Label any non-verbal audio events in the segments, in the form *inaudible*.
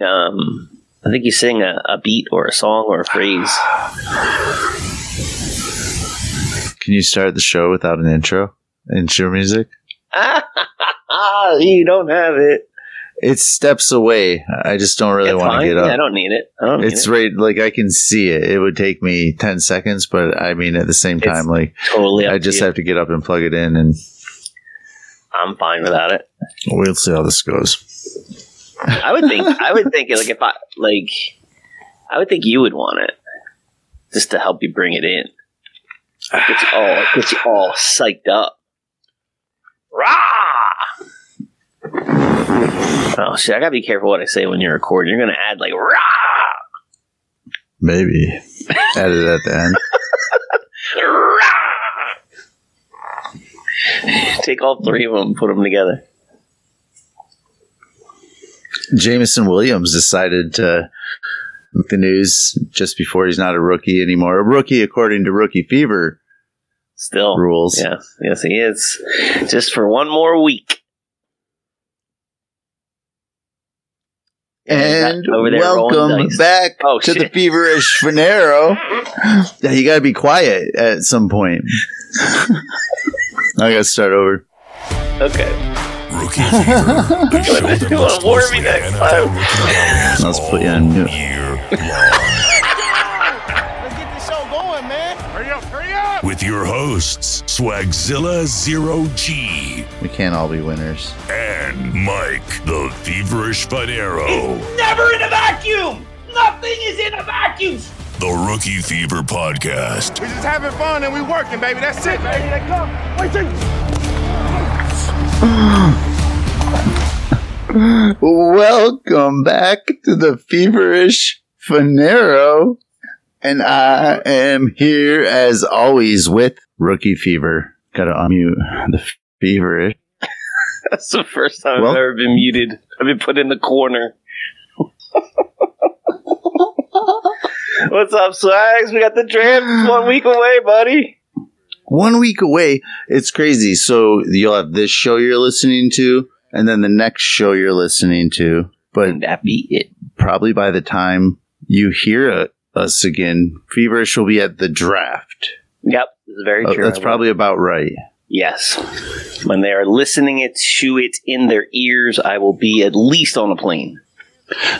Um, I think you sing a, a beat or a song or a phrase. Can you start the show without an intro? Intro music? *laughs* you don't have it. It's steps away. I just don't really It's want to get up. Yeah, I don't need it. I don't it's it. right, like I can see it. It would take me 10 seconds, but I mean, at the same It's time, like totally. I just you. have to get up and plug it in and I'm fine without it. we'll see how this goes. I would think. I would think like if I like, I would think you would want it just to help you bring it in. Get you all get you all psyched up. Rah! Oh shit! I gotta be careful what I say when you're recording. You're gonna add like rah, Maybe. Add it at the end. rah. Take all three of them, put them together. Jameson Williams decided to make the news just before he's not a rookie anymore. A rookie according to Rookie Fever Still, rules. yes, yes, he is. Just for one more week. And rolling welcome back Oh, to the feverish Fanaro. *laughs* Yeah, you gotta be quiet at some point. *laughs* I gotta start over. Okay. Rookie Fever, a show that You wanna warn closely me next NFL rookie values Let's put you on mute. year. *laughs* Let's get this show going, man. Hurry up, hurry up. With your hosts, Swagzilla Zero G We can't all be winners. and Mike, the feverish Fanaro. Never in a vacuum! Nothing is in a vacuum! The Rookie Fever Podcast. We're just having fun and we're working, baby. That's it, baby. They come. Wait Welcome back to the feverish Fanaro. And I am here as always with Rookie Fever. Gotta unmute the feverish. *laughs* That's the first time Well- I've ever been muted. I've been put in the corner. *laughs* What's up, Swags? We got the draft one week away, buddy. One week away. It's crazy. So you'll have this show you're listening to, and then the next show you're listening to. But And that be it. probably by the time you hear uh, us again, Feverish will be at the draft. Yep, very Uh, true. that's probably about right. yes. When they are listening it to it in their ears, I will be at least on a plane.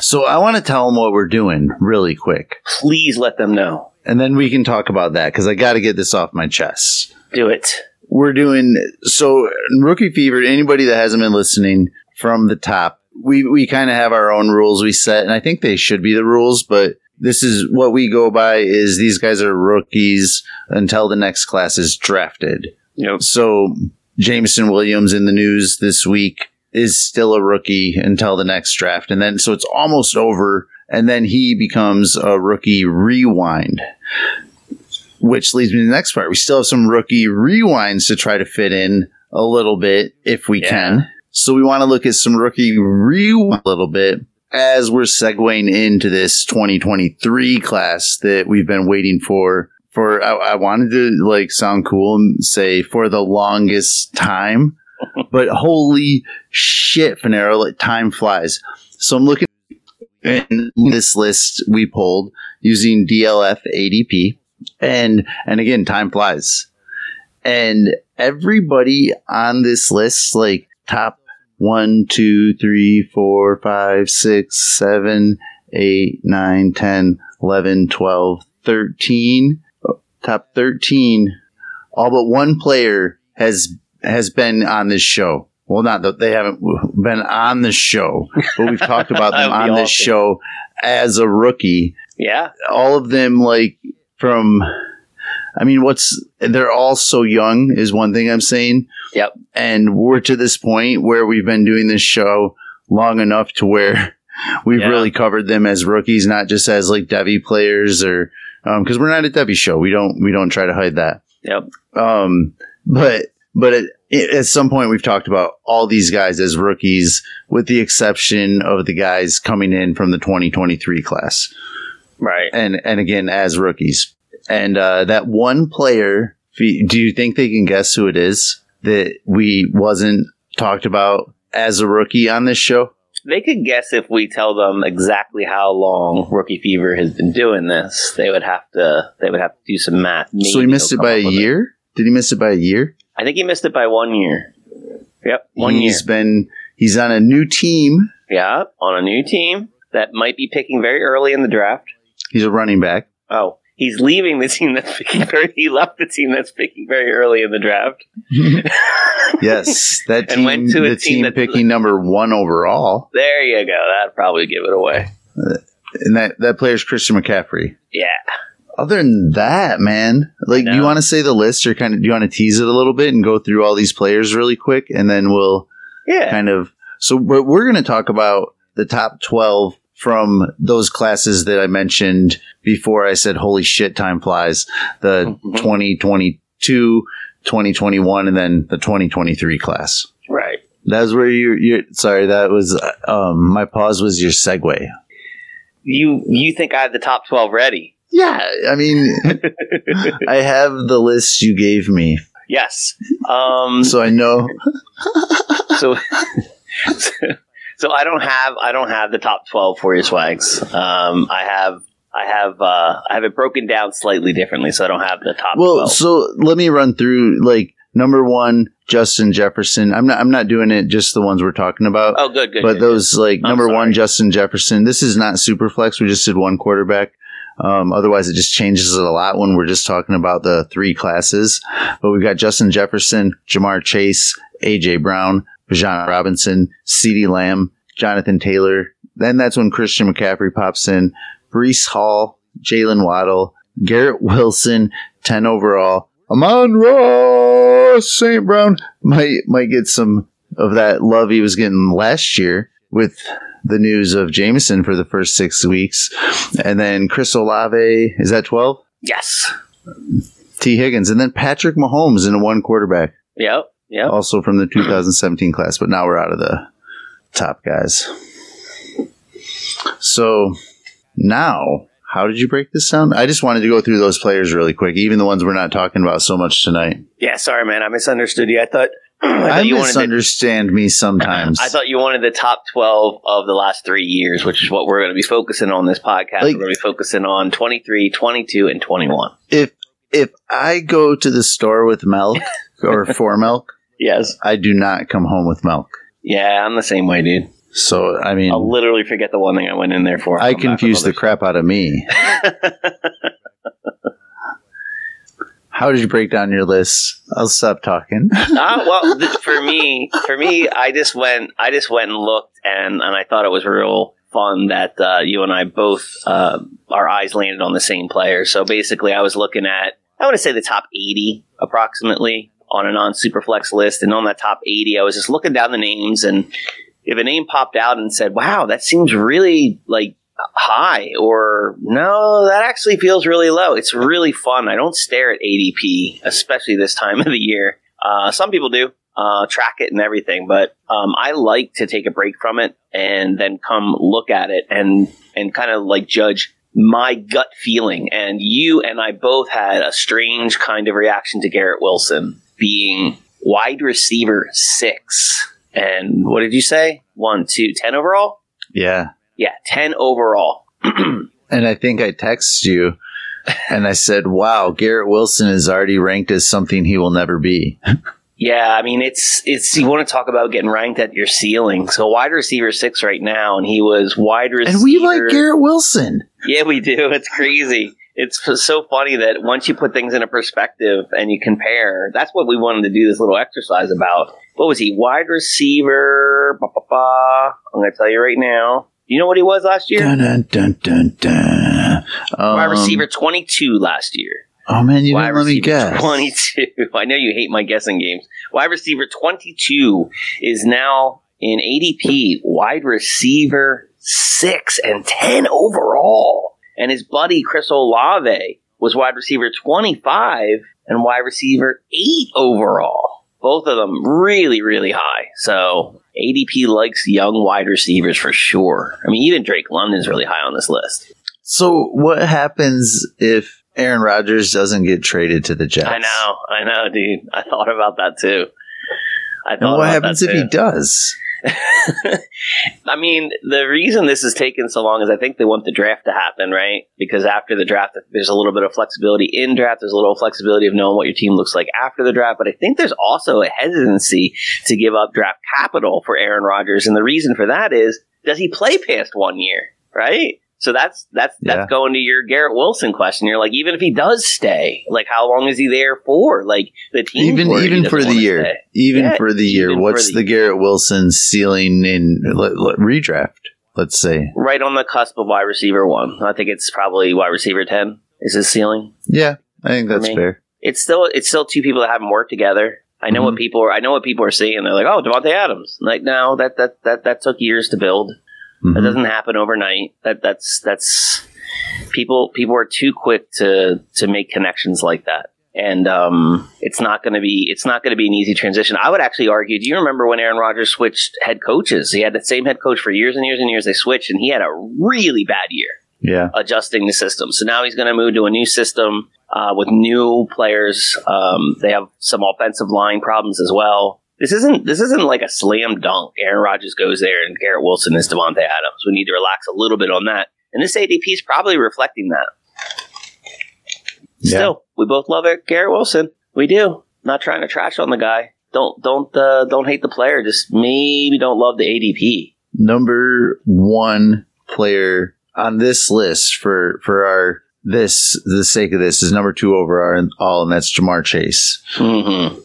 So I want to tell them what we're doing really quick. Please let them know. And then we can talk about that because I got to get this off my chest. Do it. We're doing so Rookie Fever. Anybody that hasn't been listening from the top, we we kind of have our own rules we set, and I think they should be the rules. But this is what we go by: is these guys are rookies until the next class is drafted. Yep. So Jameson Williams in the news this week is still a rookie until the next draft, and then so it's almost over, and then he becomes a rookie rewind. Which leads me to the next part. We still have some rookie rewinds to try to fit in a little bit if we Yeah. can. So we want to look at some rookie rewind a little bit as we're segueing into this 2023 class that we've been waiting for. For I, I wanted to like sound cool and say for the longest time, *laughs* but holy shit, Fanaro, like time flies. So I'm looking in this list we pulled using DLF ADP, and and again, time flies, and everybody on this list, like top one, two, three, four, five, six, seven, eight, nine, ten, eleven, twelve, thirteen, top thirteen, all but one player has has been on this show. Well, not that they haven't been on the show, but we've talked about *laughs* them on this awesome. show as a rookie. Yeah. All of them, like from, I mean, what's they're all so young is one thing I'm saying, Yep. and we're to this point where we've been doing this show long enough to where *laughs* we've Yeah. really covered them as rookies, not just as like Devy players or because we're not a Devy show. We don't we don't try to hide that. Yep. Um, but but at, at some point we've talked about all these guys as rookies, with the exception of the guys coming in from the 2023 class, Right. and and again as rookies. And uh, that one player, do you think they can guess who it is that we wasn't talked about as a rookie on this show? they could guess if we tell them exactly how long Rookie Fever has been doing this. They would have to. They would have to do some math. so he missed it by a come up with year. Did he miss it by a year? I think he missed it by one year. Yep, one He's year. been he's on a new team. Yeah, on a new team that might be picking very early in the draft. He's a running back. Oh, he's leaving the team that's picking *laughs* very. He left the team that's picking very early in the draft. *laughs* Yes, that And went to a the team team picking number one overall, There you go. That'd probably give it away. Uh, and that that player is Christian McCaffrey. Yeah. Other than that, man, like, do you want to say the list, or kind of do you want to tease it a little bit and go through all these players really quick, and then we'll Yeah. kind of. So, but we're going to talk about the top twelve from those classes that I mentioned before. I said, "Holy shit, time flies!" The Mhm. 2022, 2021, and then the 2023 class. Right. That's where you you sorry, that was um my pause was your segue. You you think I have the top twelve ready? Yeah, I mean *laughs* I have the list you gave me. Yes. Um. So I know *laughs* so so *laughs* I don't have I don't have the top twelve for your swags. Um, I have I have uh, I have it broken down slightly differently, so I don't have the top Well, twelve. so let me run through like number 1 Justin Jefferson. I'm not I'm not doing it just the ones we're talking about. oh, good, good. but good, those like I'm number sorry. 1 Justin Jefferson. This is not super flex. We just did one quarterback. Um, otherwise, it just changes it a lot when we're just talking about the three classes. But we've got Justin Jefferson, Ja'Marr Chase, AJ Brown, Bijan Robinson, CeeDee Lamb, Jonathan Taylor. Then that's when Christian McCaffrey pops in, Breece Hall, Jaylen Waddle, Garrett Wilson, 10 overall. Amon Ra St. Brown might might get some of that love he was getting last year with the news of Jameson for the first six weeks. And then Chris Olave, is that 12? Yes. Tee Higgins. And then Patrick Mahomes in a one quarterback, Yep. Yep. also from the 2017 class. But now we're out of the top guys. So now, how did you break this down? I just wanted to go through those players really quick, even the ones we're not talking about so much tonight. Yeah. Sorry, man. I misunderstood you. I thought. *clears throat* I, I, you misunderstand me sometimes. *laughs* I thought you wanted the top 12 of the last three years, which is what we're going to be focusing on this podcast. Like- we're going to be focusing on 23, 22, and 21. if if I go to the store with milk or *laughs* for milk, Yes. I do not come home with milk. Yeah, I'm the same way, dude. So I mean, I'll literally forget the one thing I went in there for. I Come back with confused the crap out of me. *laughs* How did you break down your list? I'll stop talking. *laughs* uh, well, th- for me, for me, I just went, I just went and looked, and and I thought it was real fun that uh, you and I both uh, our eyes landed on the same player. So basically, I was looking at, I want to say the top eighty approximately on a non-superflex list, and on that top eighty, I was just looking down the names, and if a name popped out and said, "Wow, that seems really like." high or no that actually feels really low it's really fun i don't stare at adp especially this time of the year uh, some people do uh, track it and everything, but um, I like to take a break from it and then come look at it and and kind of like judge my gut feeling. And you and I both had a strange kind of reaction to Garrett Wilson being wide receiver six. And what did you say? One, two, ten overall? yeah, Yeah, ten overall. *clears throat* and I think I texted you, and I said, "Wow, Garrett Wilson is already ranked as something he will never be." Yeah, I mean it's it's you want to talk about getting ranked at your ceiling. So wide receiver six right now, and he was wide receiver. And we like Garrett Wilson. Yeah, we do. It's crazy. It's *laughs* so funny that once you put things in a perspective and you compare, that's what we wanted to do this little exercise about. What was he? Wide receiver. Ba, ba, ba. I'm going to tell you right now. You know what he was last year? Dun, dun, dun, dun, dun. Wide Um, receiver 22 last year. Oh man, you Wide didn't let me guess. 22. *laughs* I know you hate my guessing games. Wide receiver 22 is now in ADP wide receiver 6 and 10 overall. And his buddy Chris Olave was wide receiver 25 and wide receiver 8 overall. Both of them really, really high. So ADP likes young wide receivers for sure. I mean, even Drake London's really high on this list. So what happens if Aaron Rodgers doesn't get traded to the Jets? I know, I know, dude. I thought about that too. I And what happens if he does? *laughs* I mean, the reason this is taking so long is I think they want the draft to happen, right? Because after the draft, there's a little bit of flexibility in draft. There's a little flexibility of knowing what your team looks like after the draft. But I think there's also a hesitancy to give up draft capital for Aaron Rodgers. And the reason for that is, does he play past one year, right? So that's that's Yeah. that's going to your Garrett Wilson question. You're like, even if he does stay, like how long is he there for? Like the team, Even even for the year, even Yeah, for the year, what's the, the- Garrett Wilson ceiling in let, let- redraft? Let's say, right on the cusp of wide receiver one. I think it's probably wide receiver ten is his ceiling. yeah, I think that's fair. It's still it's still two people that haven't worked together. I know Mm-hmm. what people are. I know what people are seeing. They're like, "Oh, Davante Adams." Like, no, that that that that took years to build. That Mhm. doesn't happen overnight. That that's that's people people are too quick to to make connections like that. And um, it's not going to be it's not going to be an easy transition. I would actually argue. Do you remember when Aaron Rodgers switched head coaches? He had the same head coach for years and years and years. They switched, and he had a really bad year Yeah, adjusting the system. So now he's going to move to a new system uh, with new players. Um, they have some offensive line problems as well. This isn't this isn't like a slam dunk. Aaron Rodgers goes there and Garrett Wilson is Davante Adams. We need to relax a little bit on that. And this ADP is probably reflecting that. Yeah. Still, we both love it, Garrett Wilson. We do. Not trying to trash on the guy. Don't don't uh, don't hate the player. Just maybe don't love the ADP. number one player on this list for for our this the sake of this is number two over our all, and that's Ja'Marr Chase. hmm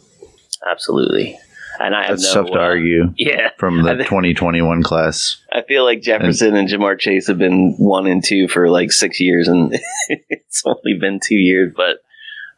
Absolutely. And I have That's no, tough to uh, argue *laughs* Yeah, from the thi- 2021 class. I feel like Jefferson and Ja'Marr Chase have been one and two for like six years, and *laughs* it's only been two years. But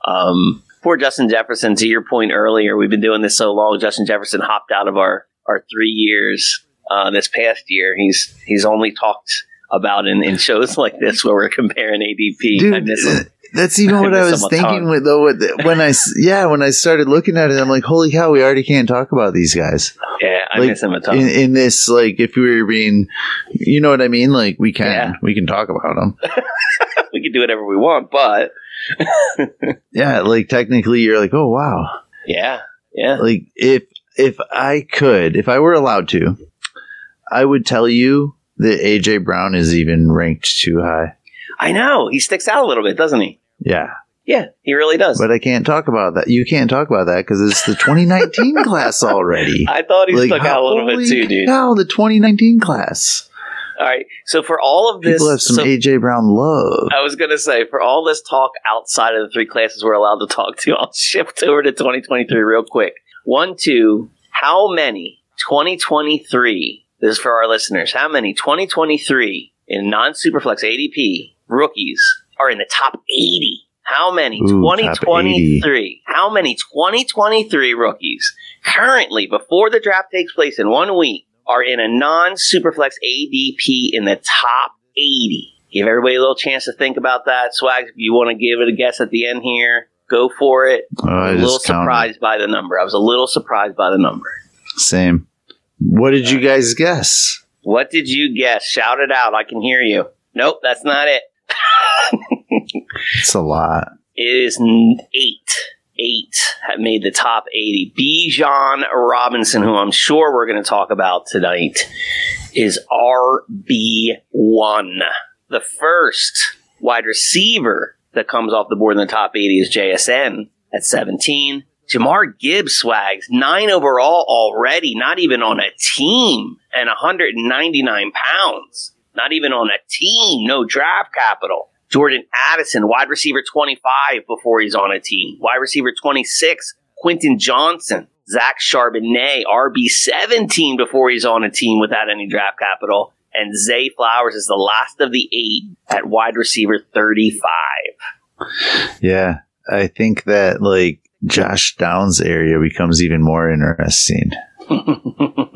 um, poor Justin Jefferson. To your point earlier, we've been doing this so long. Justin Jefferson hopped out of our our three years uh, this past year. He's he's only talked about in, in shows *laughs* like this where we're comparing ADP. I Dude, miss him. That's even what *laughs* I was thinking with though. With, *laughs* I yeah, when I started looking at it, I'm like, holy cow, we already can't talk about these guys. Yeah, I like, miss him a ton. In, in this, like, if we were being, you know what I mean? Like, we can Yeah. we can talk about them. *laughs* we can do whatever we want, but Yeah, like technically, you're like, oh wow, yeah, yeah. like if if I could, if I were allowed to, I would tell you that AJ Brown is even ranked too high. I know he sticks out a little bit, doesn't he? Yeah, Yeah, he really does. but I can't talk about that. You can't talk about that because it's the 2019 *laughs* class already. I thought he stuck out a little bit too, dude. Cow, the 2019 class. All right. So for all of this, People have some so AJ Brown love. I was gonna say for all this talk outside of the three classes we're allowed to talk to, *laughs* I'll shift over to 2023 real quick. One, two. How many 2023? This is for our listeners. How many 2023 in non-superflex ADP rookies are in the top 80? How many Ooh, 2023? How many 2023 rookies currently before the draft takes place in one week are in a non-superflex ADP in the top 80? Give everybody a little chance to think about that. Swags, if you want to give it a guess at the end here, go for it. Oh, I a little surprised by the number. I was a little surprised by the number. Same. What did you guys guess? What did you guess? Shout it out. I can hear you. Nope, that's not it. It's a lot. It is eight. Eight have made the top 80. Bijan Robinson, who I'm sure we're going to talk about tonight, is RB1. The first wide receiver that comes off the board in the top 80 is JSN at 17. Jahmyr Gibbs swags, nine overall already, not even on a team, and 199 pounds. Not even on a team, no draft capital. Jordan Addison, wide receiver 25 before he's on a team. Wide receiver 26, Quentin Johnston. Zach Charbonnet, RB 17 before he's on a team without any draft capital. And Zay Flowers is the last of the eight at wide receiver 35. Yeah, I think that like Josh Downs area becomes even more interesting. *laughs*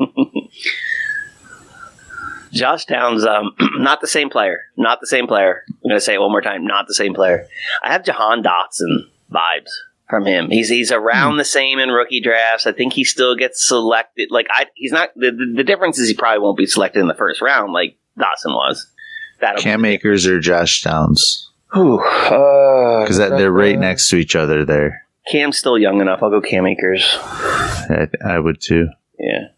Josh Downs, um, *clears throat* not the same player. Not the same player. I'm going to say it one more time. Not the same player. I have Jahan Dotson vibes from him. He's he's around the same in rookie drafts. I think he still gets selected. Like I, he's not. The, the, the difference is he probably won't be selected in the first round like Dotson was. That'll Cam Akers or Josh Downs because because they're right next to each other there. Cam's still young enough. I'll go Cam Akers. I, I would too. Yeah,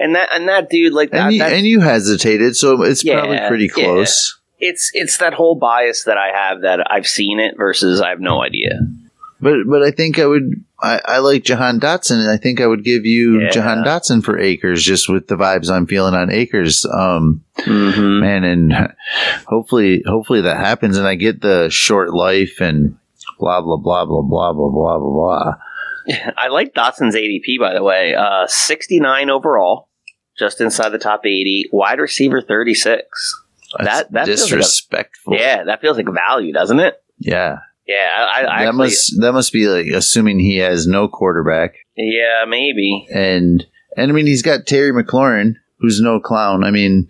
and that and that dude like that. And you, and you hesitated, so it's probably Yeah, pretty yeah. close. it's it's that whole bias that I have that I've seen it versus I have no idea. But but I think I would. I, I like Jahan Dotson, and I think I would give you Yeah. Jahan Dotson for Akers just with the vibes I'm feeling on Akers. Um, Mm-hmm. man, and hopefully hopefully that happens, and I get the short life and blah blah blah blah blah blah blah blah blah. *laughs* I like Dotson's ADP by the way. Uh, 69 overall, just inside the top 80. Wide receiver 36. That's That- that feels like a- disrespectful. Yeah, that feels like value, doesn't it? yeah. Yeah, I, I that actually, must that must be like assuming he has no quarterback, yeah, maybe. and and I mean he's got Terry McLaurin, who's no clown. I mean,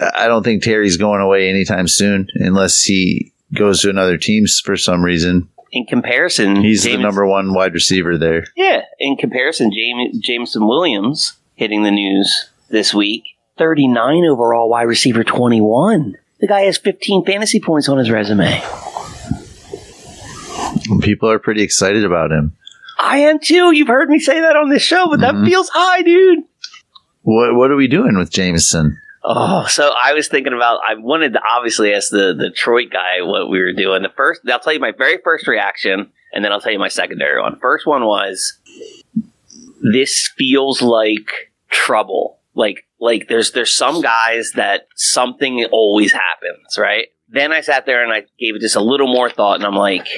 I don't think Terry's going away anytime soon unless he goes to another team for some reason. In comparison, He's the number one wide receiver there. Yeah, in comparison, James, Jameson Williams hitting the news this week. 39 overall, wide receiver 21. The guy has 15 fantasy points on his resume. People are pretty excited about him. I am too. You've heard me say that on this show, but Mhm. that feels high, dude. What what are we doing with Jameson? Oh, so I was thinking about. I wanted to obviously ask the the Detroit guy what we were doing. The first, I'll tell you my very first reaction, and then I'll tell you my secondary one. First one was, this feels like trouble. Like like there's there's some guys that something always happens, right? Then I sat there and I gave it just a little more thought, and I'm like,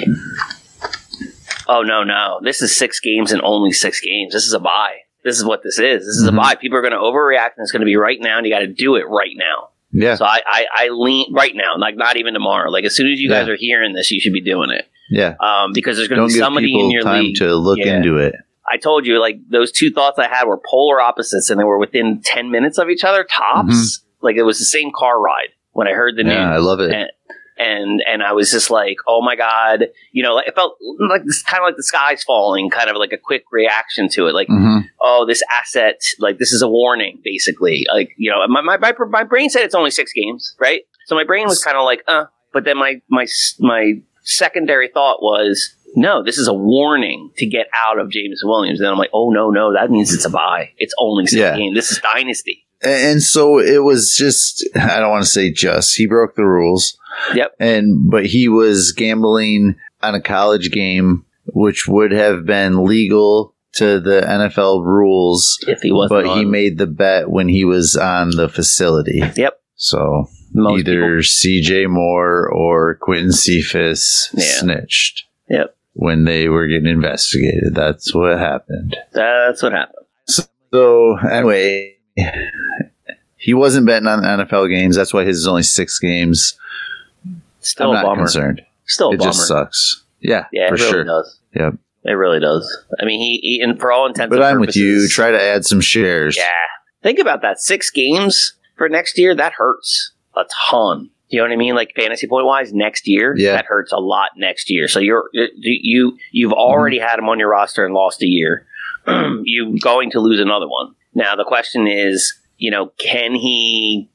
oh no no, this is six games and only six games. This is a buy. This is what this is. This is a Mhm. buy. People are going to overreact, and it's going to be right now, and you got to do it right now. Yeah, So I, I, I lean right now, like not even tomorrow. Like as soon as you guys Yeah. are hearing this, you should be doing it. yeah. Um, because there's going to be somebody in people your time league. to look Yeah. into it. I told you, like those two thoughts I had were polar opposites, and they were within ten minutes of each other tops. Like it was the same car ride when I heard the news Mm-hmm. I love it. and and and I was just like, oh my god, you know, like it felt like this kind of like the sky's falling, kind of like a quick reaction to it, like hmm oh, this asset, like this is a warning, basically. Like you know, my my my, my brain said it's only six games, right? So my brain was kind of like, uh, but then my my my secondary thought was. No, this is a warning to get out of James Williams. And I'm like, oh no, no, that means it's a buy. It's only six Yeah. games. This is dynasty. And so it was just I don't want to say just he broke the rules. Yep. And but he was gambling on a college game which would have been legal to the NFL rules, If he wasn't, but he made the bet when he was on the facility. Yep. So Most either CJ Moore or Quintez Cephus Yeah. snitched Yep. When they were getting investigated. That's what happened. That's what happened. So anyway, he wasn't betting on NFL games. That's why his is only six games. Still I'm a not bummer. concerned. Still a it bummer. just sucks. Yeah, yeah, for really sure. does. Yep. It really does. I mean, he, he and for all intents But and I'm with you. Try to add some shares. Yeah. Think about that. Six games for next year, that hurts a ton. You know what I mean? Like fantasy point wise, next year, Yeah. that hurts a lot next year. So you're you you've already Mm-hmm. had him on your roster and lost a year. *clears throat* you're going to lose another one. Now the question is, you know, can he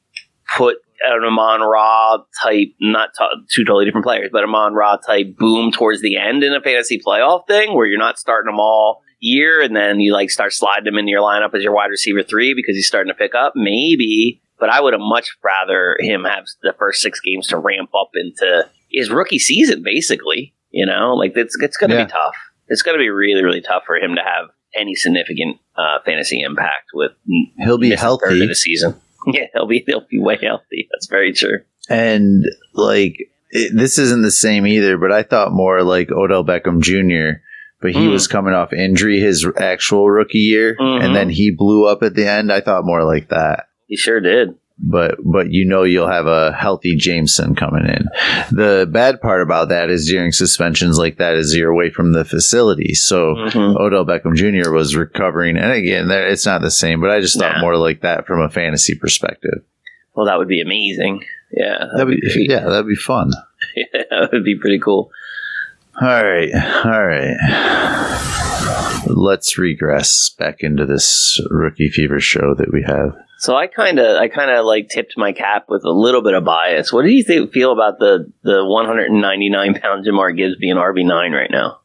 put an Amon Ra type, not t- two totally different players, but Amon Ra type boom towards the end in a fantasy playoff thing where you're not starting them all year and then you like start sliding them into your lineup as your wide receiver three because he's starting to pick up? Maybe. But I would have much rather him have the first six games to ramp up into his rookie season, basically. You know, like it's it's going to Yeah. be tough. It's going to be really really tough for him to have any significant uh, fantasy impact with He'll be healthy. of the season. *laughs* Yeah, he'll be he'll be way healthy. That's very true. And like it, this isn't the same either, but I thought more like Odell Beckham Jr. But he Mm. was coming off injury his actual rookie year, Mhm. and then he blew up at the end. I thought more like that. He sure did. But but you know you'll have a healthy Jameson coming in. The bad part about that is during suspensions like that is you're away from the facility. So Mhm. Odell Beckham Jr. was recovering, and again, it's not the same. But I just thought Nah. more like that from a fantasy perspective. Well, that would be amazing. Yeah, That'd be, great. yeah, that'd be fun. *laughs* that would be pretty cool. All right, all right. Let's regress back into this rookie fever show that we have. So I kind of, I kind of like tipped my cap with a little bit of bias. What do you think, feel about the the 199 pound Jahmyr Gibbs being RB nine right now?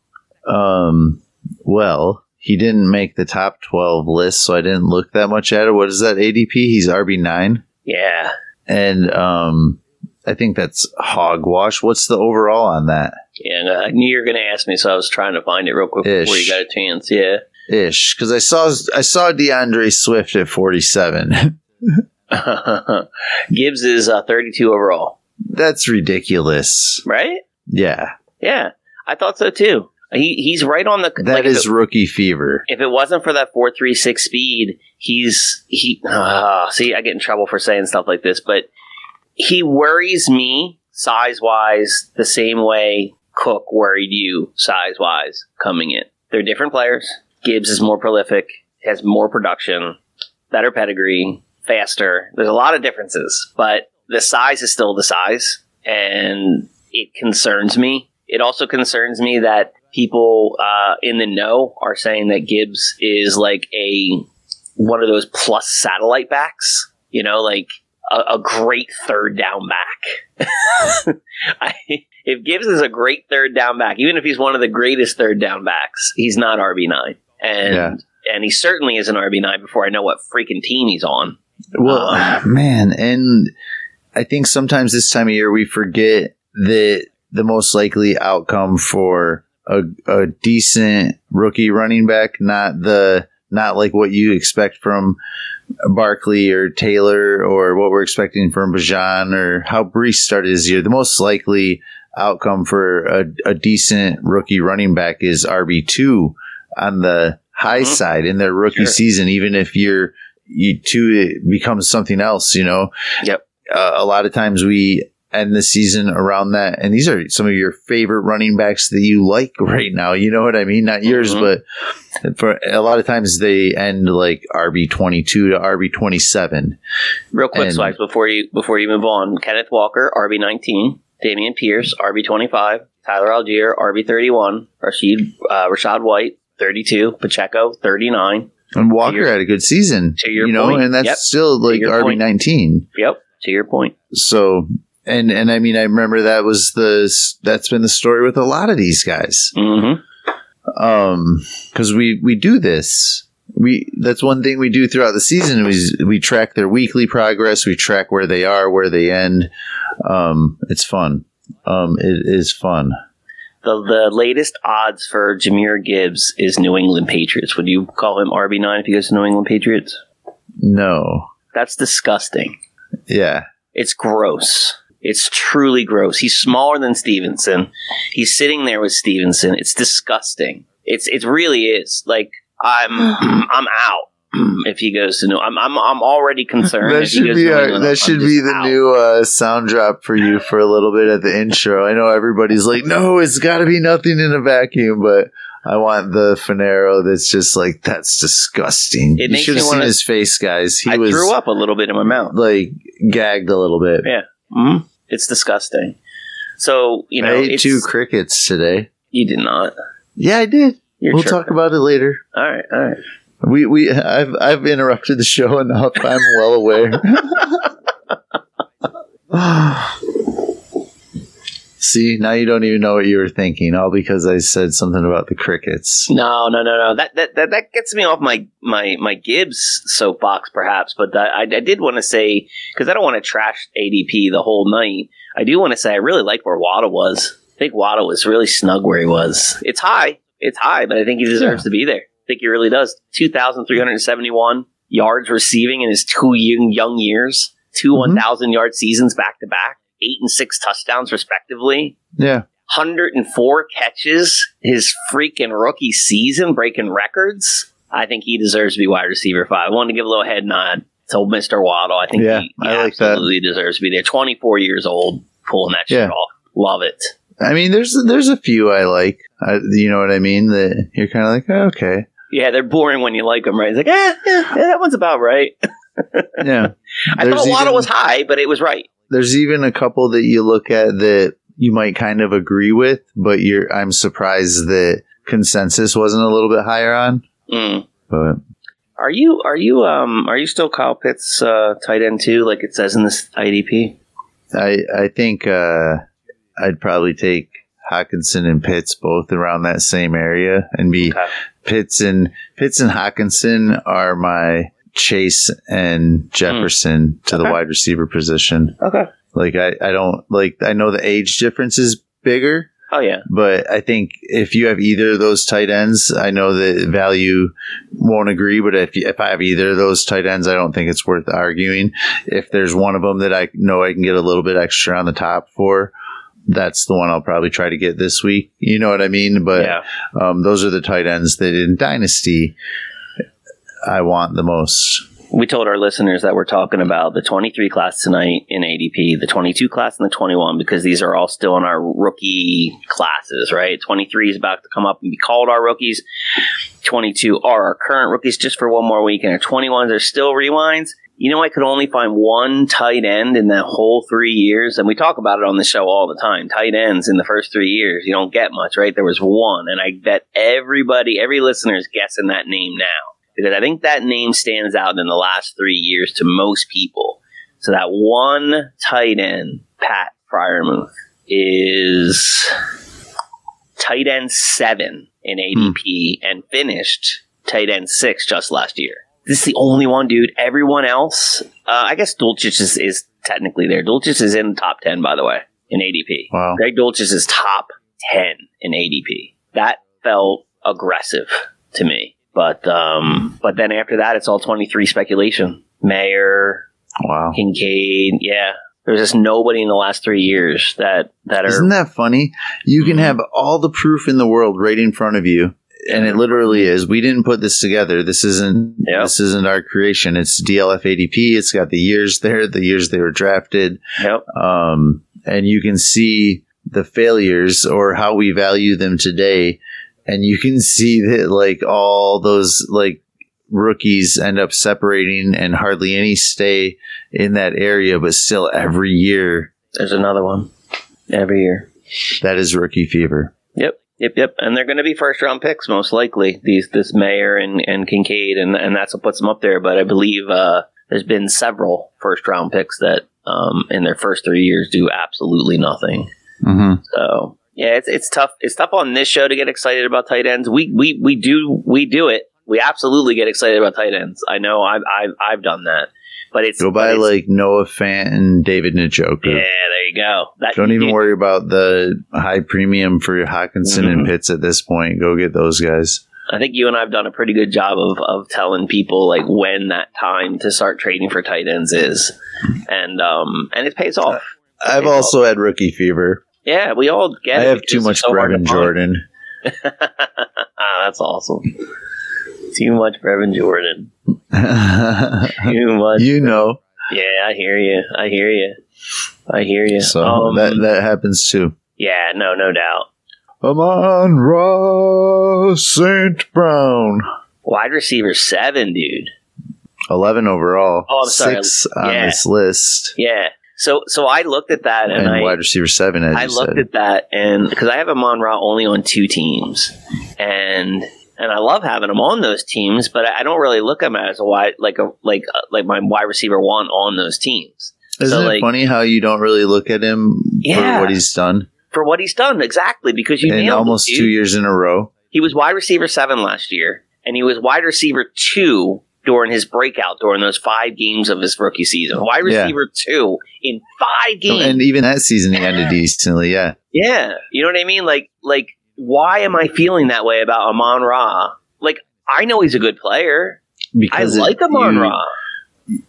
Um, well, he didn't make the top 12 list, so I didn't look that much at it. What is that ADP? He's RB9. Yeah. And um, I think that's hogwash. What's the overall on that? Yeah, I knew you were going to ask me, so I was trying to find it real quick before you got a chance. Yeah. Ish, because I saw I saw D'Andre Swift at 47. *laughs* Gibbs is uh, 32 overall, that's ridiculous. right? Yeah, Yeah, I thought so too. He he's right on the. that like, is it, rookie fever. if it wasn't for that four three six speed, he's he. Uh, see, I get in trouble for saying stuff like this, but he worries me size wise the same way Cook worried you size wise coming in. They're different players. Gibbs is more prolific, has more production, better pedigree, faster. There's a lot of differences, but the size is still the size, and it concerns me. It also concerns me that people uh, in the know are saying that Gibbs is like a one of those plus satellite backs. You know, like a, a great third down back. *laughs* I, if Gibbs is a great third down back, even if he's one of the greatest third down backs, he's not RB nine, and Yeah. and he certainly is an RB nine before I know what freaking team he's on. Well, Um, *sighs* man, and I think sometimes this time of year we forget that the most likely outcome for a, a decent rookie running back, not the not like what you expect from Barkley or Taylor or what we're expecting from Bijan or how Breece started his year. The most likely outcome for a, a decent rookie running back is RB two on the high Mhm. side in their rookie Sure. season, even if you're you two it becomes something else, you know. Yep. Uh, a lot of times we end the season around that, and these are some of your favorite running backs that you like *laughs* right now. You know what I mean? Not yours, Mhm. but for a lot of times they end like RB twenty two to RB twenty seven. Real quick, And- Swipes, before you before you move on, Kenneth Walker, RB nineteen, Dameon Pierce, RB twenty five, Tyler Allgeier, RB thirty one, Rashid uh, Rachaad White, thirty two, Pacheco, thirty nine. And Walker your- had a good season, to your you know, point. and that's Yep. still like RB point. nineteen. Yep, to your point. So. And and I mean I remember that was the that's been the story with a lot of these guys. Mm-hmm. um because we we do this we that's one thing we do throughout the season is we track their weekly progress we track where they are where they end um it's fun um it is fun The the latest odds for Jahmyr Gibbs is New England Patriots. Would you call him RB nine if he goes to New England Patriots? no That's disgusting. yeah It's gross. It's truly gross. He's smaller than Stevenson. He's sitting there with Stevenson. It's disgusting. It's it really is. Like I'm *sighs* I'm out *clears throat* if he goes to New. I'm I'm I'm already concerned. that should be our, England. that I'm should be the out. new uh, sound drop for you for a little bit at the intro i know everybody's like no it's got to be nothing in a vacuum but I want the Fanaro that's just like that's disgusting. It you makes should have seen wanna- his face, guys. He I was threw up a little bit in my mouth. like gagged a little bit. Yeah. hmm It's disgusting. So you know, I ate two crickets today. you did not. Yeah, I did. You're we'll tripping. talk about it later. All right, all right. We we I've I've interrupted the show enough. I'm well aware. *sighs* See, now you don't even know what you were thinking, all because I said something about the crickets. No, no, no, no. That that that, that gets me off my my my Gibbs soapbox, perhaps. But I, I did want to say because I don't want to trash ADP the whole night. I do want to say I really like where Waddle was. I think Waddle was really snug where he was. It's high, it's high, but I think he deserves to be there. I think he really does. Two thousand three hundred seventy-one yards receiving in his two young young years. 2 Mhm. one thousand yard seasons back to back. Eight and six touchdowns respectively. Yeah. 104 catches his freaking rookie season, breaking records. I think he deserves to be wide receiver five. I wanted to give a little head nod to Mr. Waddle. I think Yeah, he, he I like that. absolutely deserves to be there. 24 years old, pulling that shit off. Love it. I mean, there's there's a few I like. I, you know what I mean? That you're kind of like, oh, okay, Yeah, they're boring when you like them, right? It's like, eh, yeah, yeah, that one's about right. *laughs* yeah. I There's thought Waddle even- was high, but it was right. There's even a couple that you look at that you might kind of agree with, but you're I'm surprised that consensus wasn't a little bit higher on. Mm. But Are you are you um are you still Kyle Pitts uh, tight end too, like it says in this IDP? I I think uh, I'd probably take Hockenson and Pitts both around that same area and be Okay. Pitts and Pitts and Hockenson are my Chase and Jefferson hmm. to the wide receiver position. Okay. Like I, I don't like I know the age difference is bigger, Oh yeah. but I think if you have either of those tight ends, I know that value won't agree. But if if I have either of those tight ends, I don't think it's worth arguing. If there's one of them that I know I can get a little bit extra on the top for, that's the one I'll probably try to get this week. You know what I mean? But yeah. um, those are the tight ends that in Dynasty I want the most. We told our listeners that we're talking about the 23 class tonight in ADP, the 22 class, and the 21 because these are all still in our rookie classes, right? 23 is about to come up and be called our rookies. 22 are our current rookies just for one more week, and our 21s are still rewinds. You know, I could only find one tight end in that whole three years, and we talk about it on the show all the time. Tight ends in the first three years, you don't get much, right? There was one, and I bet everybody, every listener is guessing that name now because I think that name stands out in the last three years to most people. So that one tight end, Pat Freiermuth, is tight end seven in ADP hmm. and finished tight end six just last year. This is the only one, dude. Everyone else, uh, I guess Dulcich is, is technically there. Dulcich is in the top 10, by the way, in ADP. Wow. Greg Dulcich is top 10 in ADP. That felt aggressive to me. But um, but then after that, it's all 23 speculation. Mayer, Wow. Kincaid, yeah. There's just nobody in the last three years that that are Isn't that funny? You can Mhm. have all the proof in the world right in front of you, and it literally is. We didn't put this together. This isn't. Yeah. This isn't our creation. It's DLF ADP. It's got the years there, the years they were drafted, Yep. um, and you can see the failures or how we value them today, and you can see that like all those like rookies end up separating, and hardly any stay in that area, but still every year There's another one every year. that is rookie fever. Yep, yep, yep. And they're going to be first round picks most likely. These this Mayer and and Kincaid, and and that's what puts them up there. But I believe uh, there's been several first round picks that um, in their first three years do absolutely nothing. Mm-hmm. So yeah, it's it's tough. It's tough on this show to get excited about tight ends. We we we do we do it. We absolutely get excited about tight ends. I know I've I've, I've done that, but it's Go but buy it's- like Noah Fant and David Njoku. yeah. There you go. That, Don't even you- worry about the high premium for Hockenson and Mhm. Pitts at this point. Go get those guys. I think you and I have done a pretty good job of, of telling people like when that time to start trading for tight ends is, and um and it pays off. I've Okay, also had rookie fever. Yeah, we all get I it. have too much so hard to Jordan. *laughs* ah, that's awesome. Too much Brevin Jordan. you *laughs* Too much. You know, Yeah, I hear you. I hear you. I hear you. so Um, that that happens too. yeah, no, no doubt. Amon Ra St. Brown. Wide receiver seven, dude. 11 overall. Oh, I'm sorry. Six on this list. Yeah. So, so I looked at that and, And, I wide receiver 7, as I looked said. at that and because I have him on Raw only on two teams, and and I love having him on those teams, but I don't really look at him as a wide like a like uh, like my wide receiver one on those teams Isn't so, it like- funny how you don't really look at him Yeah. for what he's done? for what he's done exactly because you nailed almost it, two years in a row. He was wide receiver seven last year, and he was wide receiver two during his breakout during those five games of his rookie season. Wide Yeah. receiver two in five games. And even that season, he ended decently. Yeah, Yeah, you know what I mean. Like, like, why am I feeling that way about Amon Ra? Like, I know he's a good player. Because it- like Amon you, Ra.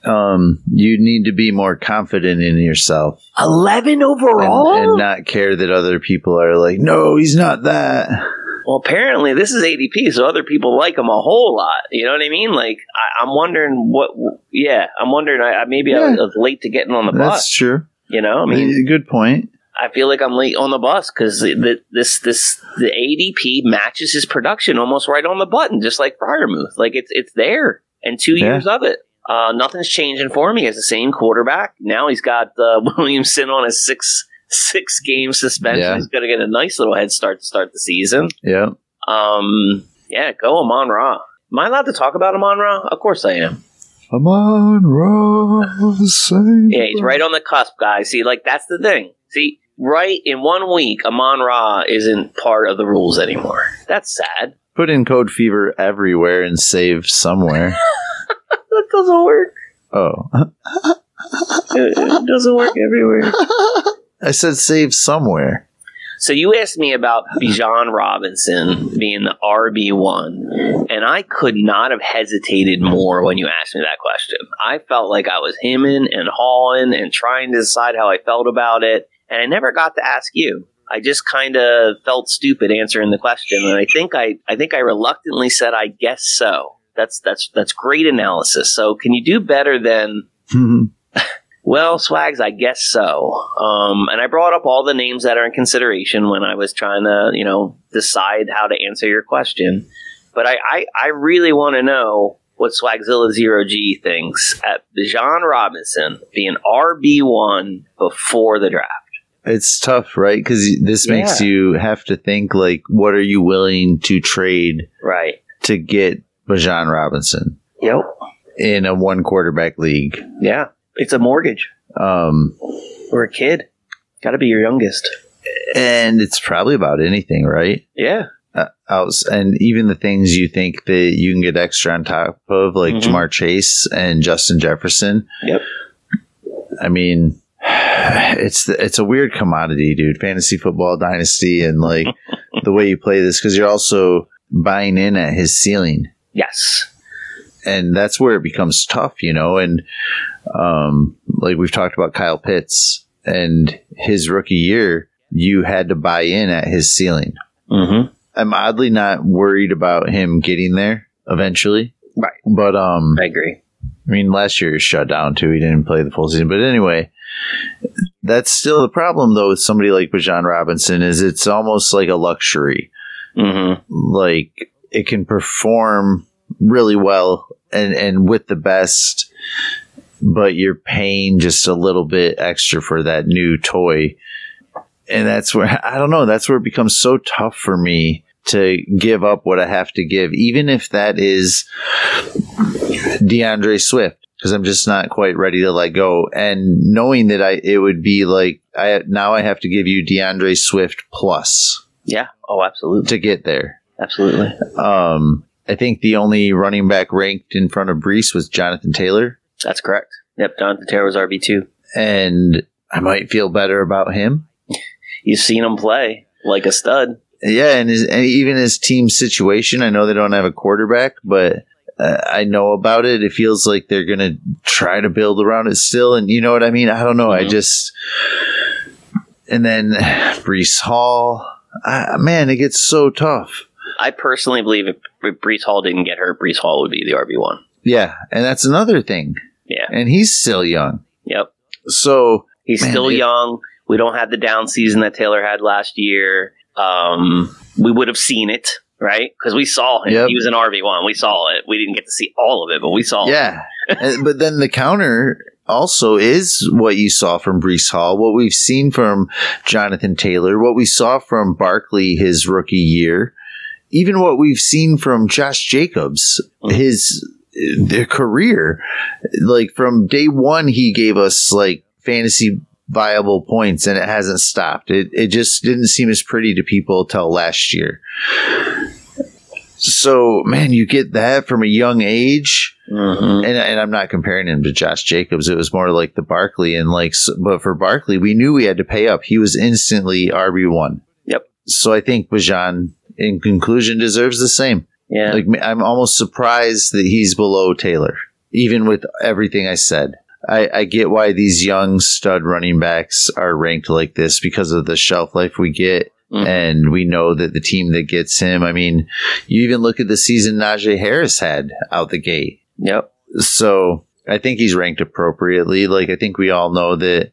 Um, you need to be more confident in yourself Eleven overall. and not care that other people are like, no, he's not that. well, apparently this is ADP, so other people like him a whole lot. You know what I mean? Like, I, I'm wondering what. Yeah, I'm wondering. I, I maybe I Yeah. was late to getting on the That's bus. true. You know, I mean, good point. I feel like I'm late on the bus because the, this this the ADP matches his production almost right on the button, just like Freiermuth. Like it's it's there, and two Yeah. years of it. Uh, nothing's changing for me. He has the same quarterback. Now he's got uh, *laughs* Williamson on a six six game suspension. Yeah. He's going to get a nice little head start to start the season. Yeah. Um, yeah, go Amon Ra. Am I allowed to talk about Amon Ra? Of course I am. Amon Ra. Yeah, he's right on the cusp, guys. See, like that's the thing. See, right in one week, Amon Ra isn't part of the rules anymore. That's sad. Put in code fever everywhere and save somewhere. *laughs* That doesn't work. oh. It, it doesn't work everywhere. *laughs* I said save somewhere. So you asked me about Bijan Robinson being the RB one, and I could not have hesitated more when you asked me that question. I felt like I was hemming and hawing and trying to decide how I felt about it, and I never got to ask you. I just kind of felt stupid answering the question, and I think I, I think I reluctantly said, "I guess so." That's that's that's great analysis. So can you do better than *laughs* well, Swags, I guess so. Um, and I brought up all the names that are in consideration when I was trying to, you know, decide how to answer your question. But I, I, I really want to know what Swagzilla Zero G thinks at Bijan Robinson being RB one before the draft. It's tough, right? Because this makes you have to think like, what are you willing to trade Right. to get Bijan Robinson Yep. in a one quarterback league? Yeah. It's a mortgage Um, or a kid. Got to be your youngest. and it's probably about anything, right? Yeah. Uh, and even the things you think that you can get extra on top of, like Mhm. Ja'Marr Chase and Justin Jefferson. Yep. I mean, *sighs* it's the, it's a weird commodity, dude. Fantasy football dynasty and like *laughs* the way you play this because you're also buying in at his ceiling, Yes. and that's where it becomes tough, you know. And um, like we've talked about Kyle Pitts and his rookie year, you had to buy in at his ceiling. Mm-hmm. I'm oddly not worried about him getting there eventually, Right. but um, I agree. I mean, last year he shut down too. He didn't play the full season. But anyway, that's still the problem though with somebody like Bijan Robinson is it's almost like a luxury. Mm-hmm. Like it can perform really well and, and with the best, but you're paying just a little bit extra for that new toy. And that's where I don't know, that's where it becomes so tough for me to give up what I have to give, even if that is D'Andre Swift because I'm just not quite ready to let go. And knowing that I, it would be like I now I have to give you D'Andre Swift plus Yeah. Oh, absolutely. to get there. Absolutely. Um, I think the only running back ranked in front of Breece was Jonathan Taylor, That's correct. Yep. Jonathan Taylor was RB two. and I might feel better about him. You've seen him play like a stud. Yeah, and, his, and even his team situation. I know they don't have a quarterback, but I know about it. It feels like they're going to try to build around it still. And you know what I mean? I don't know. I Mhm. just. And then Breece Hall. I, man, it gets so tough. I personally believe if, if Breece Hall didn't get hurt, Breece Hall would be the RB one. Yeah, and that's another thing. Yeah. And he's still young. Yep. So, He's Man, still it- young. We don't have the down season that Taylor had last year. Um, we would have seen it, right? Because we saw him. Yep. He was an RB one. We saw it. We didn't get to see all of it, but we saw it. yeah. *laughs* But then the counter also is what you saw from Breece Hall, what we've seen from Jonathan Taylor, what we saw from Barkley his rookie year, even what we've seen from Josh Jacobs, Mhm. his their career. Like from day one, he gave us like fantasy viable points and it hasn't stopped. It it just didn't seem as pretty to people till last year. So man, you get that from a young age Mhm. and, and I'm not comparing him to Josh Jacobs. It was more like the Barkley and like, but for Barkley, we knew we had to pay up. He was instantly RB one. Yep. So I think Bijan, in conclusion, deserves the same. Yeah. Like I'm almost surprised that he's below Taylor, even with everything I said. I, I get why these young stud running backs are ranked like this because of the shelf life we get. Mhm. And we know that the team that gets him, I mean, you even look at the season Najee Harris had out the gate yep. so I think he's ranked appropriately. Like I think we all know that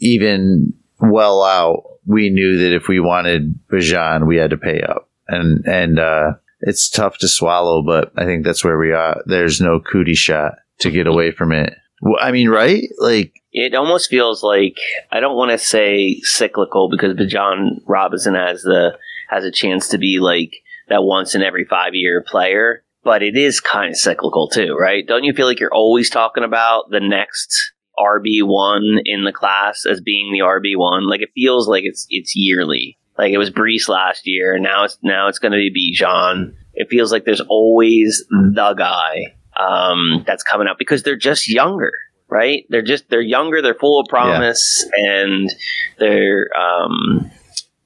even well out, we knew that if we wanted Bijan, we had to pay up, and and uh, it's tough to swallow. But I think that's where we are. There's no cootie shot to get away from it. Well, I mean, right? Like It almost feels like I don't want to say cyclical because Bijan Robinson has the has a chance to be like that once in every five year player, but it is kind of cyclical too, right? Don't you feel like you're always talking about the next RB one in the class as being the RB one. Like it feels like it's it's yearly. Like it was Breece last year, and now it's now it's going to be Bijan. It feels like there's always the guy um, that's coming up because they're just younger, right? They're just they're younger. They're full of promise, and they're um,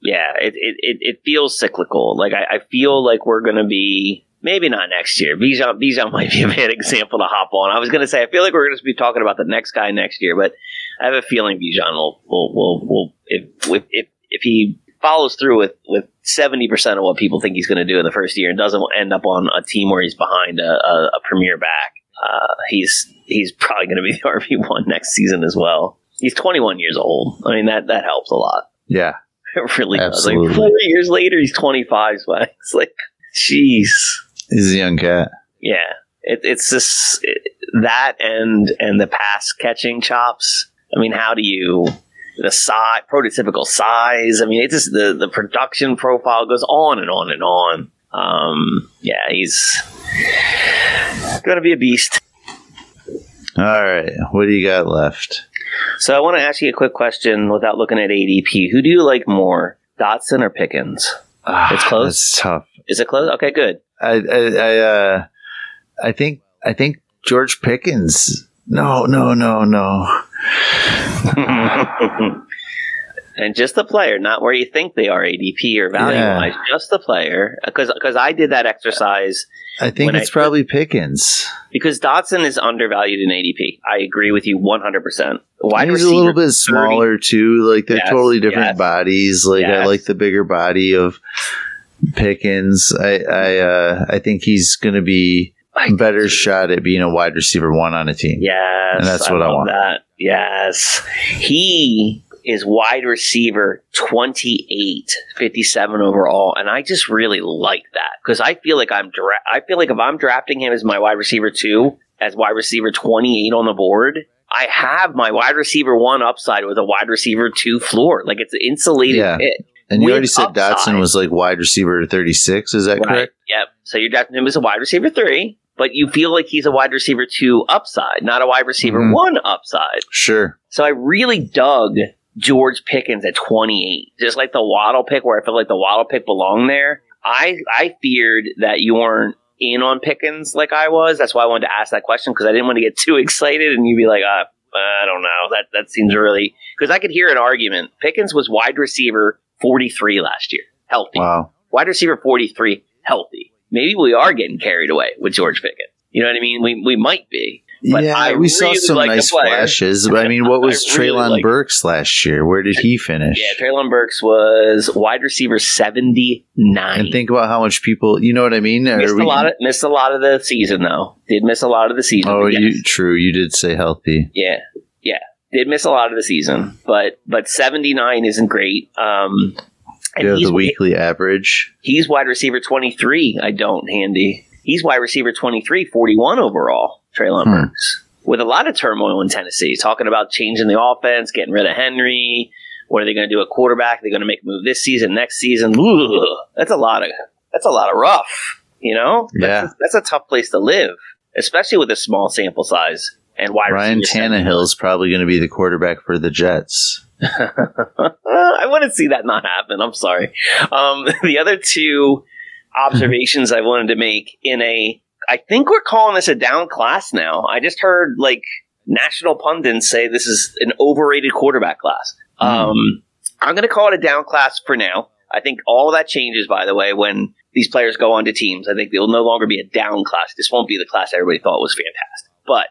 yeah. It, it it feels cyclical. Like I, I feel like we're going to be maybe not next year. Bijan, Bijan *laughs* might be a bad example to hop on. I was going to say, I feel like we're going to be talking about the next guy next year, but I have a feeling Bijan will, will, will, will if, if, if, if he follows through with, with 70% of what people think he's going to do in the first year and doesn't end up on a team where he's behind a, a, a premier back, uh, he's, he's probably going to be the *laughs* RB1 next season as well. He's 21 years old. I mean, that, that helps a lot. Yeah. *laughs* It really Absolutely. does. Like four years later, he's 25. So it's like, jeez. He's a young cat. Yeah, it, it's just it, that and and the pass catching chops. I mean, how do you the size, prototypical size? I mean, it just the the production profile goes on and on and on. Um, yeah, he's gonna be a beast. All right. What do you got left? So I want to ask you a quick question without looking at ADP. Who do you like more, Dotson or Pickens? Ah, It's close? It's tough. Is it close? Okay, good. I I I, uh, I think I think George Pickens. No, no, no, no. *laughs* and just the player, not where you think they are ADP or value Yeah. wise, just the player. Because I did that exercise I think When I it's probably Pickens. because Dotson is undervalued in ADP. I agree with you 100%. Wide He's receiver, a little bit smaller too. Like they're Yes, totally different yes. bodies. Like I like the bigger body of Pickens. I I uh, I think he's going to be I- better shot at being a wide receiver one on a team. Yes, And that's what I love want. That yes, he is wide receiver 28, 57 overall, and I just really like that because I feel like I'm dra- I feel like if I'm drafting him as my wide receiver two, as wide receiver 28 on the board. I have my wide receiver one upside with a wide receiver two floor. Like it's an insulated Yeah. pit. And you already said upside. Dotson was like wide receiver thirty six. Is that Right. correct? Yep. So you're drafting him as a wide receiver three, but you feel like he's a wide receiver two upside, not a wide receiver Mhm. one upside. Sure. So I really dug George Pickens at 28, just like the Waddle pick, where I felt like the Waddle pick belonged there. I I feared that you weren't in on Pickens like I was. That's why I wanted to ask that question because I didn't want to get too *laughs* excited and you'd be like, uh, I don't know. That that seems really because I could hear an argument. Pickens was wide receiver 43 last year, healthy. Wow. Wide receiver 43, healthy. Maybe we are getting carried away with George Pickens. You know what I mean? We we might be. But yeah, I we saw some nice flashes. *laughs* But I mean, what was I really Treylon Burks last year? Where did he finish? Yeah, Treylon Burks was wide receiver seventy nine. and think about how much people. You know what I mean? Are missed we- a lot of missed a lot of the season though. Did miss a lot of the season. Oh, yes. you true. You did say healthy. yeah, yeah. Did miss a lot of the season, but but seventy nine isn't great. Um, and he's, the weekly average. he's wide receiver twenty three. I don't handy. He's wide receiver 23, 41 overall. Treylon Hmm. Burks with a lot of turmoil in Tennessee, talking about changing the offense, getting rid of Henry. What are they going to do at quarterback? They're going to make a move this season, next season. That's a lot of that's a lot of rough. You know, Yeah. that's, that's a tough place to live, especially with a small sample size and wide. Ryan Tannehill is probably going to be the quarterback for the Jets. *laughs* I want to see that not happen. I'm sorry. Um, *laughs* the other two observations I wanted to make in a, I think we're calling this a down class now. I just heard like national pundits say this is an overrated quarterback class. Um, I'm going to call it a down class for now. I think all that changes, by the way, when these players go on to teams. I think they'll no longer be a down class. This won't be the class everybody thought was fantastic. But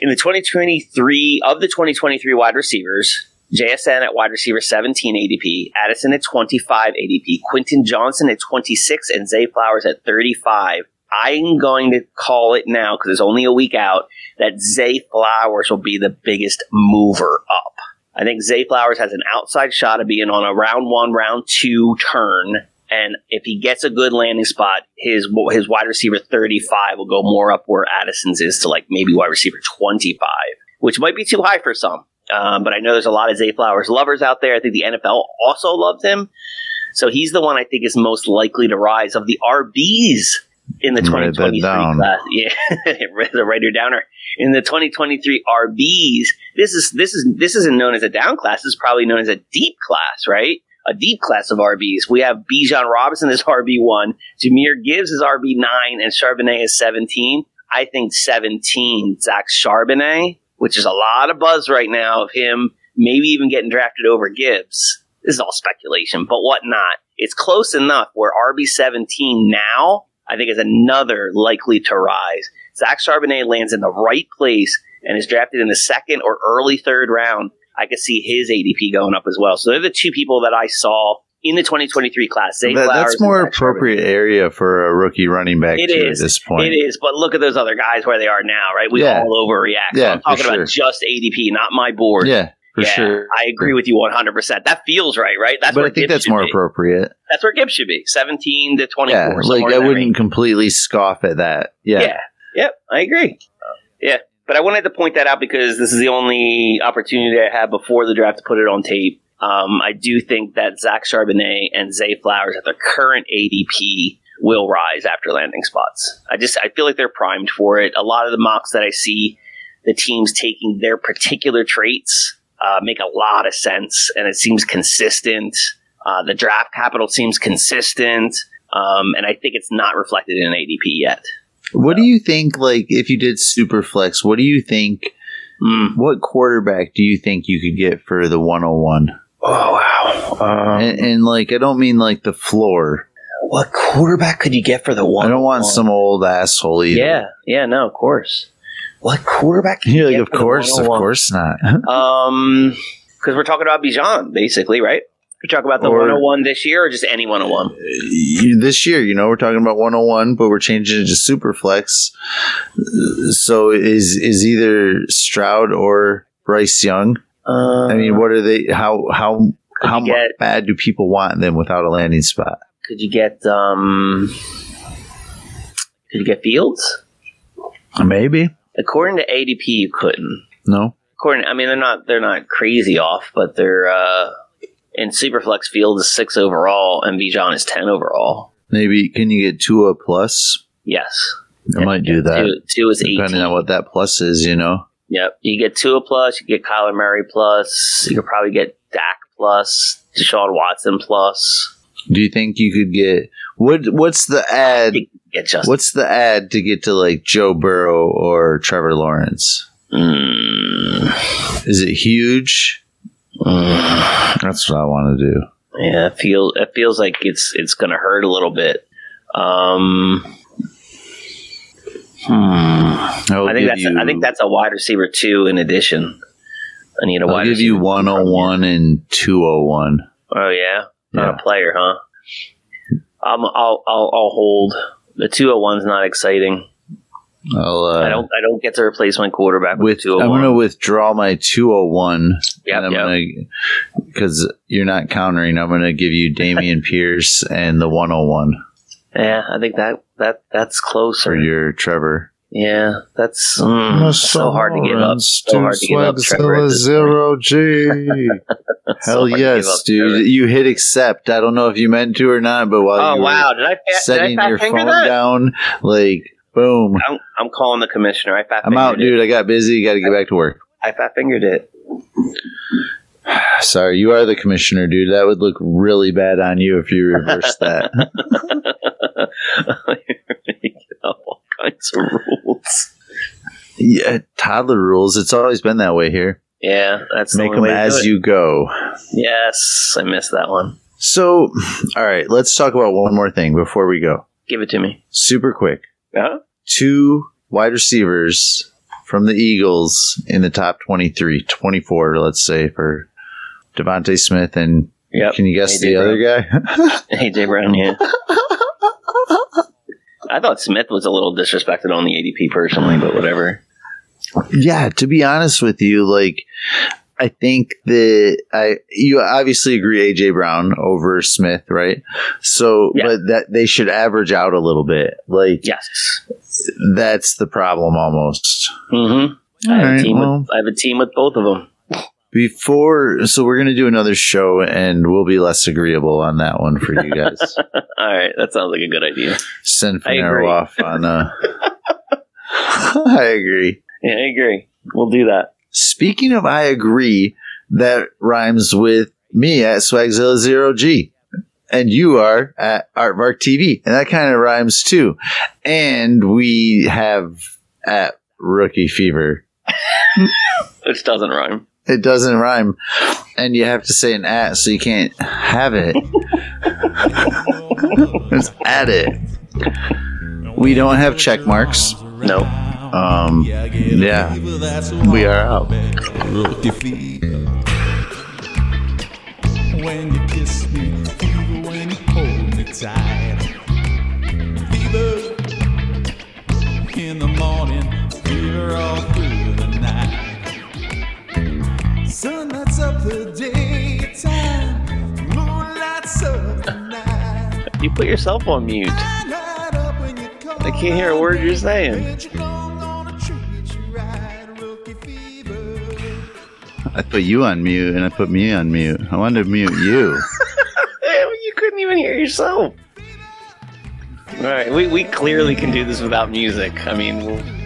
in the 2023 of the 2023 wide receivers, JSN at wide receiver 17 ADP, Addison at 25 ADP, Quentin Johnston at 26, and Zay Flowers at 35. I'm going to call it now because it's only a week out that Zay Flowers will be the biggest mover up. I think Zay Flowers has an outside shot of being on a round one, round two turn. And if he gets a good landing spot, his his wide receiver 35 will go more up where Addison's is to like maybe wide receiver 25, which might be too high for some. Um, but I know there's a lot of Zay Flowers lovers out there. I think the NFL also loves him. So he's the one I think is most likely to rise of the RBs in the 2023 down. class. *laughs* Yeah, *laughs* the writer downer in the 2023 RBs. This is this is this isn't known as a down class. This is probably known as a deep class, right? A deep class of RBs. We have Bijan Robinson as RB one, Jahmyr Gibbs is RB nine, and Charbonnet is 17. I think 17, Zach Charbonnet, which is a lot of buzz right now of him maybe even getting drafted over Gibbs. This is all speculation, but whatnot. It's close enough where RB 17 now, I think, is another likely to rise. Zach Charbonnet lands in the right place and is drafted in the second or early third round. I could see his ADP going up as well. So they're the two people that I saw in the 2023 class. That- that's more Zach Charbonnet. appropriate area for a rookie running back It is. at this point. It is, but look at those other guys where they are now, right? We Yeah. all overreact. So Yeah, I'm talking for about just ADP, not my board. Yeah, for Yeah, sure. I agree with you 100%. That feels right, right? That's but I think Gibbs that's more be. appropriate. That's where Gibbs should be. 17 to 24. Yeah, like I wouldn't range. completely scoff at that. Yeah. Yeah. Yep, I agree. Yeah. But I wanted to point that out because this is the only opportunity I have before the draft to put it on tape. Um, I do think that Zach Charbonnet and Zay Flowers at their current ADP will rise after landing spots. I just I feel like they're primed for it. A lot of the mocks that I see, the teams taking their particular traits uh, make a lot of sense, and it seems consistent. Uh, the draft capital seems consistent, um, and I think it's not reflected in ADP yet. What do you think? Like, if you did super flex, what do you think? Mm. What quarterback do you think you could get for the 101? Oh wow! Um, and, and like, I don't mean like the floor. what quarterback could you get for the one? I don't want some old asshole either. Yeah, yeah, no, of course. What quarterback? Could You're like, of course, of course not. Um, because we're talking about Bijan, basically, right? We talk about the Or- 101 this year, or just any 101. You- this year, you know, we're talking about 101, but we're changing it to super flex. So is is either Stroud or Bryce Young? Uh, I mean, what are they? How how how get- bad do people want them without a landing spot? could you get um? Could you get Fields? Maybe According to ADP, you couldn't. no. According, I mean, they're not they're not crazy off, but they're uh, in Superflex Field is six overall, and Bijan is ten overall. Maybe can you get Tua plus? Yes, I might do that Two, two is depending on what that plus is. You know, Yep. You get Tua plus, you get Kyler Murray plus, you could probably get Dak plus, Deshaun Watson plus. do you think you could get what? What's the ad? You get Justin. What's the ad to get to like Joe Burrow or Trevor Lawrence? Mm, Is it huge? mm. That's what I want to do. Yeah, it feels it feels like it's it's gonna hurt a little bit. Um, hmm. I, think that's you, I think that's a wide receiver too. In addition, I need a I'll wide. give you receiver from 101 and 201. Oh yeah, not Yeah. a player, huh? Um, I'll I'll I'll hold. The two hundred one's not exciting. I'll, uh, I don't I don't get to replace my quarterback with, with two I'm going to withdraw my 201 Yep, and yep. because you're not countering I'm going to give you Dameon *laughs* Pierce and the 101 Yeah, I think that that that's closer. closer. your Trevor Yeah, that's mm, so hard to give up. So hard to give up. Trevor, at this point. zero G *laughs* hell hard to give yes up, dude Trevor. you hit accept I don't know if you meant to or not but while Oh you wow! Did I fat, were setting did I your fat finger phone that? down like boom I'm, I'm calling the commissioner. I fat I'm out fingered it. dude I got busy got to get back to work I fat fingered it. *sighs* Sorry, you are the commissioner, dude. That would look really bad on you if you reversed that. *laughs* *laughs* Making up all kinds of rules. Yeah, toddler rules. It's always been that way here. Yeah, that's the Make only them way to do as you go. Yes, I missed that one. So, all right, let's talk about one more thing before we go. Give it to me. Super quick. Yeah. Two wide receivers from the Eagles in the top 23, 24, let's say, for DeVonta Smith and Yep. can you guess AJ the other guy? *laughs* AJ Brown, yeah. *laughs* I thought Smith was a little disrespected on the ADP personally, but whatever. Yeah, to be honest with you, like I think that I you obviously agree AJ Brown over Smith, right? So, Yeah. but that they should average out a little bit. Like Yes. that's the problem almost. Mm-hmm. I, have a right, team well. with, I have a team with both of them. Before, so we're gonna do another show, and we'll be less agreeable on that one for you guys. *laughs* All right, that sounds like a good idea. Send I Fanaro off on. Uh, *laughs* *laughs* I agree. Yeah, I agree. We'll do that. Speaking of, I agree. That rhymes with me at Swagzilla Zero G, and you are at Aardvark TV, and that kind of rhymes too. And we have at Rookie Fever. Which doesn't rhyme. It doesn't rhyme, and you have to say an at, so you can't have it. *laughs* It's at it. We don't have check marks. No. Um, yeah, we are out. When you kiss me, fever when you hold me tight. Fever in the morning, fever all Sun lights up the daytime, moon lights up the night. You put yourself on mute. I can't hear a word you're saying. I put you on mute, and I put me on mute. I wanted to mute you. *laughs* you couldn't even hear yourself. All right, we, we clearly can do this without music. I mean, we'll-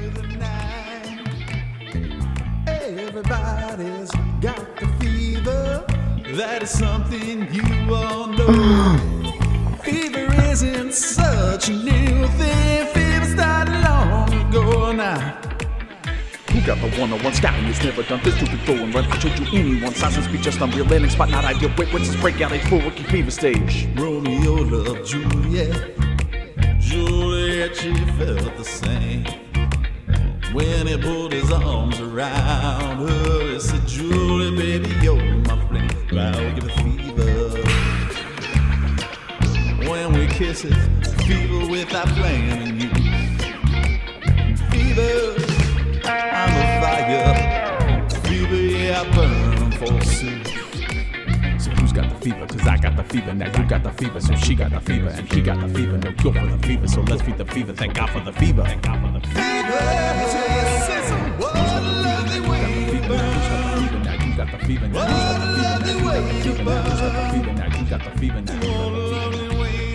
is something you all know. *gasps* fever isn't such a new thing. Fever started long ago now. Who got the one on one scouting has never done this to before and run I told you anyone size and speed just unreal landing spot not ideal wait what's this breakout A full rookie fever stage Romeo loved Juliet. Juliet, she felt the same. When he pulled his arms around her, he said, Julie, baby, you're my flame. I'll give a fever. When we kiss it, fever without flaming you. Fever, I'm a fire. Fever, yeah, I burn forsooth. so who's got the fever cause I got the fever now you got the fever so she got the fever and he got the fever no cure for the fever so let's feed the fever thank God for the fever thank God for the fever Who's got the fever now. You got the fever now. You got the fever now. You got the fever now.